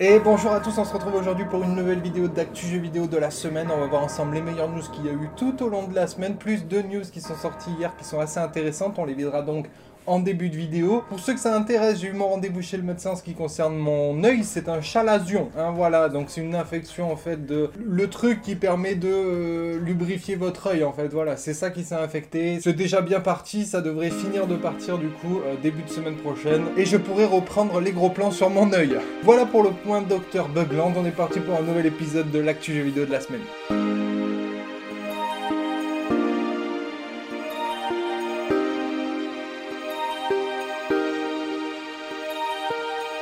Et bonjour à tous, on se retrouve aujourd'hui pour une nouvelle vidéo d'actu jeux vidéo de la semaine. On va voir ensemble les meilleures news qu'il y a eu tout au long de la semaine, plus deux news qui sont sorties hier qui sont assez intéressantes. On les videra donc en début de vidéo. Pour ceux que ça intéresse, j'ai eu mon rendez-vous chez le médecin en ce qui concerne mon œil, c'est un chalazion, hein, voilà, donc c'est une infection en fait de le truc qui permet de euh, lubrifier votre œil en fait, voilà, c'est ça qui s'est infecté. C'est déjà bien parti, ça devrait finir de partir du coup euh, début de semaine prochaine et je pourrai reprendre les gros plans sur mon œil. Voilà pour le point Docteur Bugland, on est parti pour un nouvel épisode de l'actu vidéo de la semaine.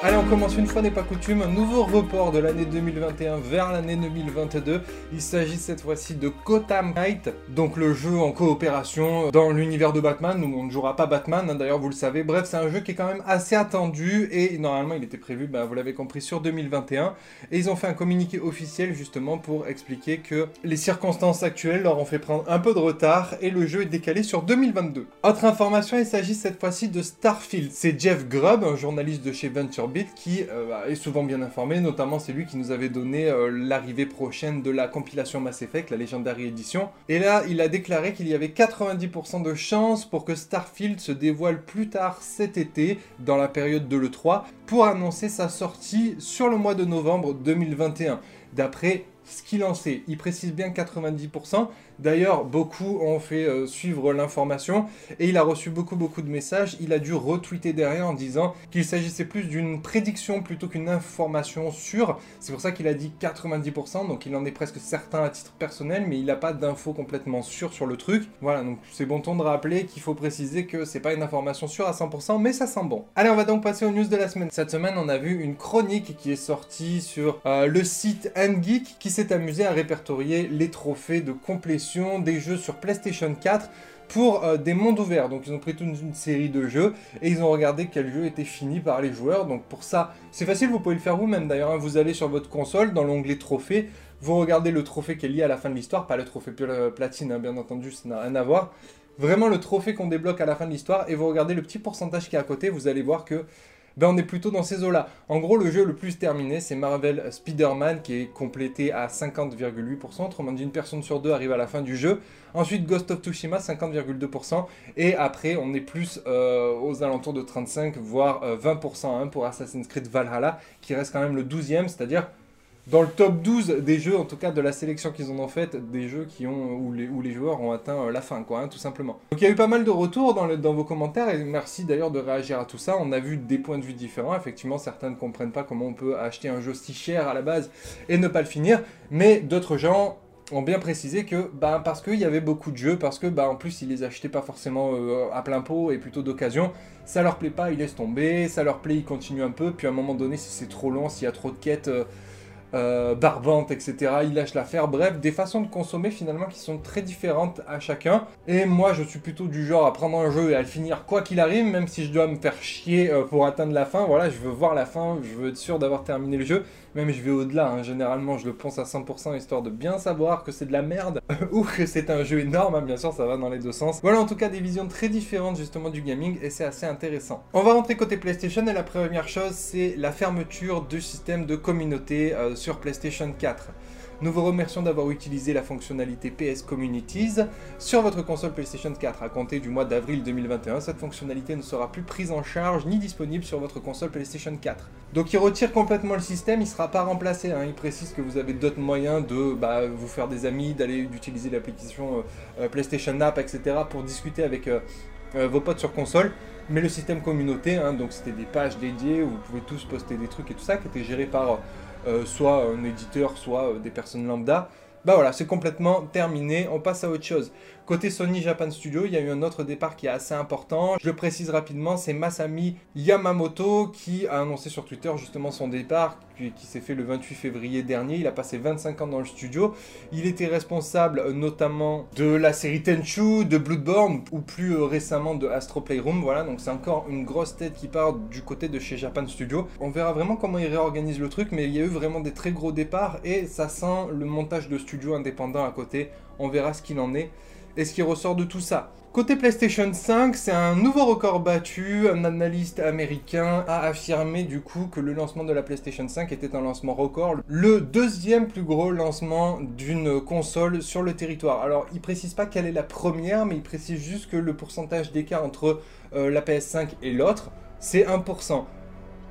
Allez, on commence une fois n'est pas coutume, un nouveau report de l'année 2021 vers l'année 2022. Il s'agit cette fois-ci de Gotham Knight, donc le jeu en coopération dans l'univers de Batman, où on ne jouera pas Batman, hein, d'ailleurs vous le savez. Bref, c'est un jeu qui est quand même assez attendu, et normalement il était prévu, bah, vous l'avez compris, sur 2021. Et ils ont fait un communiqué officiel justement pour expliquer que les circonstances actuelles leur ont fait prendre un peu de retard, et le jeu est décalé sur 2022. Autre information, il s'agit cette fois-ci de Starfield. C'est Jeff Grubb, un journaliste de chez Venture qui euh, est souvent bien informé, notamment c'est lui qui nous avait donné euh, l'arrivée prochaine de la compilation Mass Effect, la Legendary Edition. Et là, il a déclaré qu'il y avait 90% de chances pour que Starfield se dévoile plus tard cet été, dans la période de l'E3, pour annoncer sa sortie sur le mois de novembre 2021. D'après ce qu'il en sait, il précise bien 90%, D'ailleurs, beaucoup ont fait euh, suivre l'information et il a reçu beaucoup beaucoup de messages. Il a dû retweeter derrière en disant qu'il s'agissait plus d'une prédiction plutôt qu'une information sûre. C'est pour ça qu'il a dit 90%, donc il en est presque certain à titre personnel, mais il n'a pas d'infos complètement sûres sur le truc. Voilà, donc c'est bon ton de rappeler qu'il faut préciser que c'est pas une information sûre à 100%, mais ça sent bon. Allez, on va donc passer aux news de la semaine. Cette semaine, on a vu une chronique qui est sortie sur euh, le site Geek qui s'est amusé à répertorier les trophées de complétion des jeux sur PlayStation 4 pour euh, des mondes ouverts. Donc ils ont pris toute une, série de jeux et ils ont regardé quel jeu était fini par les joueurs. Donc pour ça, c'est facile, vous pouvez le faire vous-même d'ailleurs. Hein. Vous allez sur votre console, dans l'onglet trophée, vous regardez le trophée qui est lié à la fin de l'histoire, pas le trophée platine, hein, bien entendu, ça n'a rien à voir. Vraiment le trophée qu'on débloque à la fin de l'histoire et vous regardez le petit pourcentage qui est à côté, vous allez voir que ben on est plutôt dans ces eaux-là. En gros, le jeu le plus terminé, c'est Marvel Spider-Man qui est complété à 50,8%, autrement dit une personne sur deux arrive à la fin du jeu. Ensuite, Ghost of Tsushima, 50,2%. Et après, on est plus euh, aux alentours de 35, voire 20% euh, pour Assassin's Creed Valhalla, qui reste quand même le 12e, c'est-à-dire dans le top 12 des jeux, en tout cas de la sélection qu'ils en ont faite, des jeux qui ont, où, les, joueurs ont atteint euh, la fin, quoi, hein, tout simplement. Donc il y a eu pas mal de retours dans, dans vos commentaires, et merci d'ailleurs de réagir à tout ça. On a vu des points de vue différents, effectivement, certains ne comprennent pas comment on peut acheter un jeu si cher à la base et ne pas le finir, mais d'autres gens ont bien précisé que bah, parce qu'il y avait beaucoup de jeux, parce que bah, en plus ils les achetaient pas forcément euh, à plein pot et plutôt d'occasion, ça leur plaît pas, ils laissent tomber, ça leur plaît, ils continuent un peu, puis à un moment donné si c'est trop long, s'il y a trop de quêtes... Euh, euh, barbante, etc. Il lâche l'affaire. Bref, des façons de consommer finalement qui sont très différentes à chacun. Et moi, je suis plutôt du genre à prendre un jeu et à le finir quoi qu'il arrive, même si je dois me faire chier euh, pour atteindre la fin. Voilà, je veux voir la fin, je veux être sûr d'avoir terminé le jeu. Même je vais au-delà, hein. généralement je le pense à 100% histoire de bien savoir que c'est de la merde ou que c'est un jeu énorme, hein. bien sûr ça va dans les deux sens. Voilà en tout cas des visions très différentes justement du gaming et c'est assez intéressant. On va rentrer côté PlayStation et la première chose c'est la fermeture du système de communauté euh, sur PlayStation 4. Nous vous remercions d'avoir utilisé la fonctionnalité PS Communities sur votre console PlayStation 4. À compter du mois d'avril 2021, cette fonctionnalité ne sera plus prise en charge ni disponible sur votre console PlayStation 4. Donc il retire complètement le système, il ne sera pas remplacé. Hein. Il précise que vous avez d'autres moyens de bah, vous faire des amis, d'aller d'utiliser l'application euh, euh, PlayStation App, etc. pour discuter avec euh, vos potes sur console mais le système communauté, hein, donc c'était des pages dédiées où vous pouvez tous poster des trucs et tout ça, qui était géré par euh, soit un éditeur, soit euh, des personnes lambda. Bah voilà, c'est complètement terminé, on passe à autre chose. Côté Sony Japan Studio, il y a eu un autre départ qui est assez important. Je précise rapidement, c'est Masami Yamamoto qui a annoncé sur Twitter justement son départ, qui, s'est fait le 28 février dernier. Il a passé 25 ans dans le studio. Il était responsable euh, notamment de la série Tenchu, de Bloodborne, ou plus euh, récemment de Astro Playroom. Voilà, donc c'est encore une grosse tête qui part du côté de chez Japan Studio. On verra vraiment comment il réorganise le truc, mais il y a eu vraiment des très gros départs et ça sent le montage de studio indépendant à côté. On verra ce qu'il en est. Et ce qui ressort de tout ça Côté PlayStation 5, c'est un nouveau record battu. Un analyste américain a affirmé du coup que le lancement de la PlayStation 5 était un lancement record, le deuxième plus gros lancement d'une console sur le territoire. Alors, il précise pas quelle est la première, mais il précise juste que le pourcentage d'écart entre euh, la PS5 et l'autre, c'est 1%.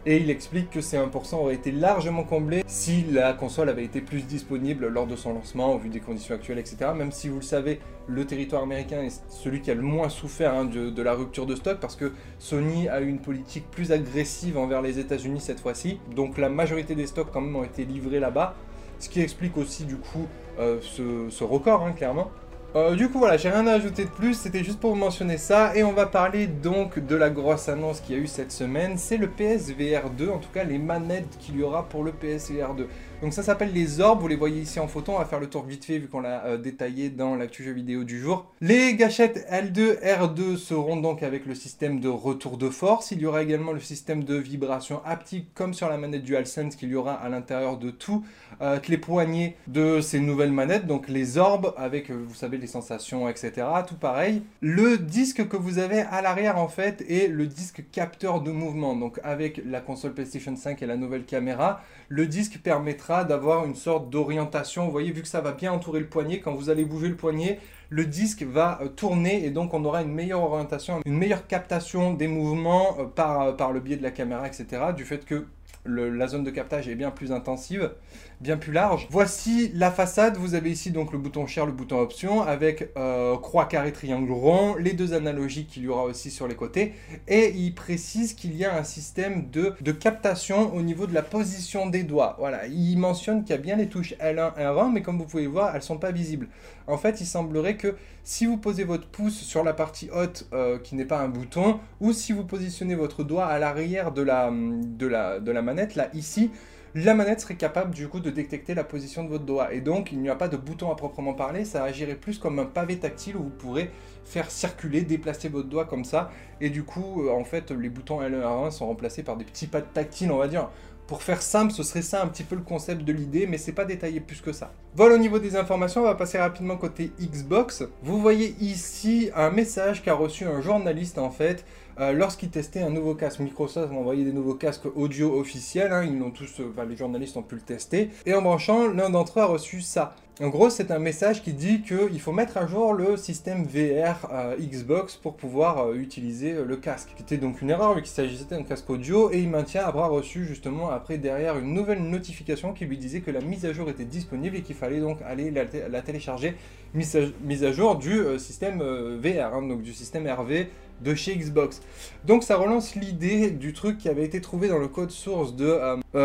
Et il explique que ces 1% auraient été largement comblés si la console avait été plus disponible lors de son lancement, au vu des conditions actuelles, etc. Même si vous le savez, le territoire américain est celui qui a le moins souffert hein, de, la rupture de stock, parce que Sony a eu une politique plus agressive envers les États-Unis cette fois-ci. Donc la majorité des stocks quand même ont été livrés là-bas, ce qui explique aussi du coup euh, ce, record, hein, clairement. Euh, du coup voilà, j'ai rien à ajouter de plus, c'était juste pour vous mentionner ça, et on va parler donc de la grosse annonce qu'il y a eu cette semaine, c'est le PSVR 2, en tout cas les manettes qu'il y aura pour le PSVR 2. Donc ça s'appelle les orbes, vous les voyez ici en photo, on va faire le tour vite fait vu qu'on l'a euh, détaillé dans l'actu jeu vidéo du jour. Les gâchettes L2, R2 seront donc avec le système de retour de force, il y aura également le système de vibration haptique comme sur la manette DualSense qu'il y aura à l'intérieur de tout, euh, les poignées de ces nouvelles manettes, donc les orbes avec, vous savez, les sensations, etc. Tout pareil. Le disque que vous avez à l'arrière, en fait, est le disque capteur de mouvement. Donc, avec la console PlayStation 5 et la nouvelle caméra, le disque permettra d'avoir une sorte d'orientation. Vous voyez, vu que ça va bien entourer le poignet, quand vous allez bouger le poignet, le disque va euh, tourner et donc on aura une meilleure orientation, une meilleure captation des mouvements euh, euh, par le biais de la caméra, etc. Du fait que la zone de captage est bien plus intensive, bien plus large. Voici la façade, vous avez ici donc le bouton share, le bouton option, avec euh, croix, carré, triangle, rond, les deux analogiques qu'il y aura aussi sur les côtés, et il précise qu'il y a un système de, captation au niveau de la position des doigts. Voilà, il mentionne qu'il y a bien les touches L1, R1, mais comme vous pouvez voir, elles ne sont pas visibles. En fait, il semblerait que si vous posez votre pouce sur la partie haute euh, qui n'est pas un bouton, ou si vous positionnez votre doigt à l'arrière de la, de, là, ici, la manette serait capable du coup de détecter la position de votre doigt. Et donc, il n'y a pas de bouton à proprement parler, ça agirait plus comme un pavé tactile où vous pourrez faire circuler, déplacer votre doigt comme ça. Et du coup, euh, en fait, les boutons L1 R1 sont remplacés par des petits pads tactiles, on va dire. Pour faire simple, ce serait ça un petit peu le concept de l'idée, mais c'est pas détaillé plus que ça. Voilà au niveau des informations, on va passer rapidement côté Xbox. Vous voyez ici un message qu'a reçu un journaliste en fait euh, lorsqu'il testait un nouveau casque. Microsoft a envoyé des nouveaux casques audio officiels, hein, ils l'ont tous, euh, les journalistes ont pu le tester. Et en branchant, l'un d'entre eux a reçu ça. En gros, c'est un message qui dit qu'il faut mettre à jour le système VR euh, Xbox pour pouvoir utiliser le casque. C'était donc une erreur vu qu'il s'agissait d'un casque audio et il maintient avoir reçu justement après derrière une nouvelle notification qui lui disait que la mise à jour était disponible et qu'il fallait donc aller la, télécharger. Mise à, jour du système VR, hein, donc du système RV de chez Xbox. Donc ça relance l'idée du truc qui avait été trouvé dans le code source de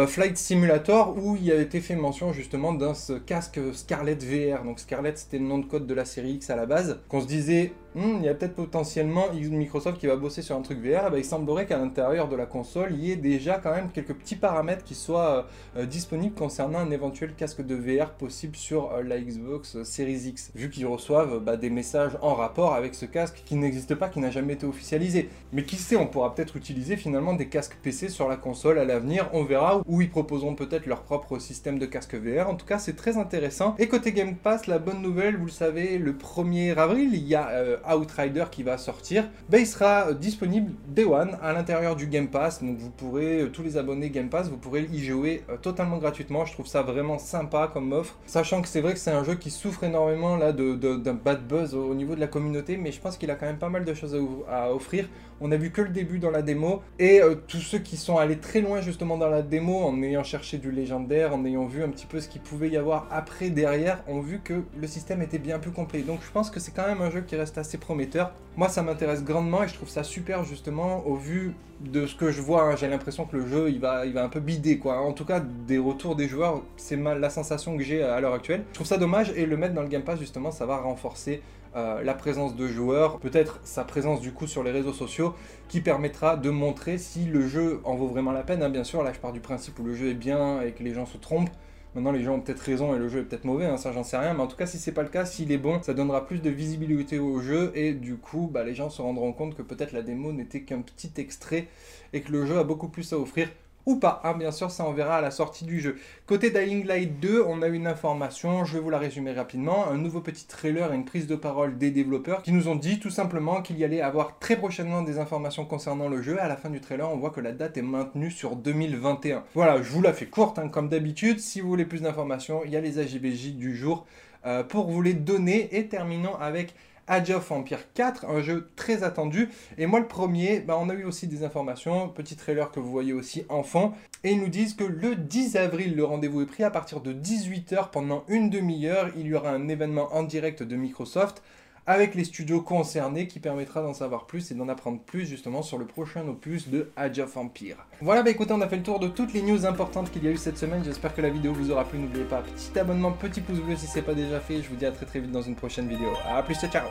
Flight Simulator où il a été fait mention justement d'un casque Scarlett VR. Donc Scarlett, c'était le nom de code de la série X à la base. Qu'on se disait, il y a peut-être potentiellement Microsoft qui va bosser sur un truc VR. Bah, il semblerait qu'à l'intérieur de la console, il y ait déjà quand même quelques petits paramètres qui soient euh, euh, disponibles concernant un éventuel casque de VR possible sur euh, la Xbox Series X. Vu qu'ils reçoivent bah, des messages en rapport avec ce casque qui n'existe pas, qui n'a jamais été officialisé. Mais qui sait, on pourra peut-être utiliser finalement des casques PC sur la console à l'avenir. On verra où ils proposeront peut-être leur propre système de casque VR. En tout cas, c'est très intéressant. Et côté Game Pass, la bonne nouvelle, vous le savez, le 1er avril, il y a Outrider qui va sortir. Ben, il sera euh, disponible Day One à l'intérieur du Game Pass. Donc vous pourrez, euh, tous les abonnés Game Pass, vous pourrez y jouer totalement gratuitement. Je trouve ça vraiment sympa comme offre. Sachant que c'est vrai que c'est un jeu qui souffre énormément là d'un bad buzz au, niveau de la communauté, mais je pense qu'il a quand même pas mal de choses à, offrir. On a vu que le début dans la démo et tous ceux qui sont allés très loin justement dans la démo en ayant cherché du légendaire, en ayant vu un petit peu ce qu'il pouvait y avoir après derrière ont vu que le système était bien plus complet. Donc je pense que c'est quand même un jeu qui reste assez prometteur. Moi ça m'intéresse grandement et je trouve ça super justement au vu de ce que je vois. Hein. J'ai l'impression que le jeu il va, un peu bider quoi. En tout cas des retours des joueurs, c'est la sensation que j'ai à l'heure actuelle. Je trouve ça dommage et le mettre dans le Game Pass justement ça va renforcer euh, la présence de joueurs, peut-être sa présence du coup sur les réseaux sociaux, qui permettra de montrer si le jeu en vaut vraiment la peine. Hein. Bien sûr, là je pars du principe où le jeu est bien et que les gens se trompent. Maintenant, les gens ont peut-être raison et le jeu est peut-être mauvais, hein, ça j'en sais rien. Mais en tout cas, si c'est pas le cas, s'il est bon, ça donnera plus de visibilité au jeu et du coup, bah, les gens se rendront compte que peut-être la démo n'était qu'un petit extrait et que le jeu a beaucoup plus à offrir ou pas. Hein, bien sûr, ça on verra à la sortie du jeu. Côté Dying Light 2, on a une information, je vais vous la résumer rapidement. Un nouveau petit trailer et une prise de parole des développeurs qui nous ont dit tout simplement qu'il y allait avoir très prochainement des informations concernant le jeu. À la fin du trailer, on voit que la date est maintenue sur 2021. Voilà, je vous la fais courte hein, comme d'habitude. Si vous voulez plus d'informations, il y a les AGBJ du jour euh, pour vous les donner. Et terminons avec Age of Empire 4, un jeu très attendu. Et moi, le premier, bah, on a eu aussi des informations, petit trailer que vous voyez aussi en fond. Et ils nous disent que le 10 avril, le rendez-vous est pris à partir de 18h pendant une demi-heure. Il y aura un événement en direct de Microsoft avec les studios concernés qui permettra d'en savoir plus et d'en apprendre plus justement sur le prochain opus de Age of Empire. Voilà, bah écoutez, on a fait le tour de toutes les news importantes qu'il y a eu cette semaine. J'espère que la vidéo vous aura plu. N'oubliez pas, petit abonnement, petit pouce bleu si c'est pas déjà fait. Je vous dis à très très vite dans une prochaine vidéo. A plus, ciao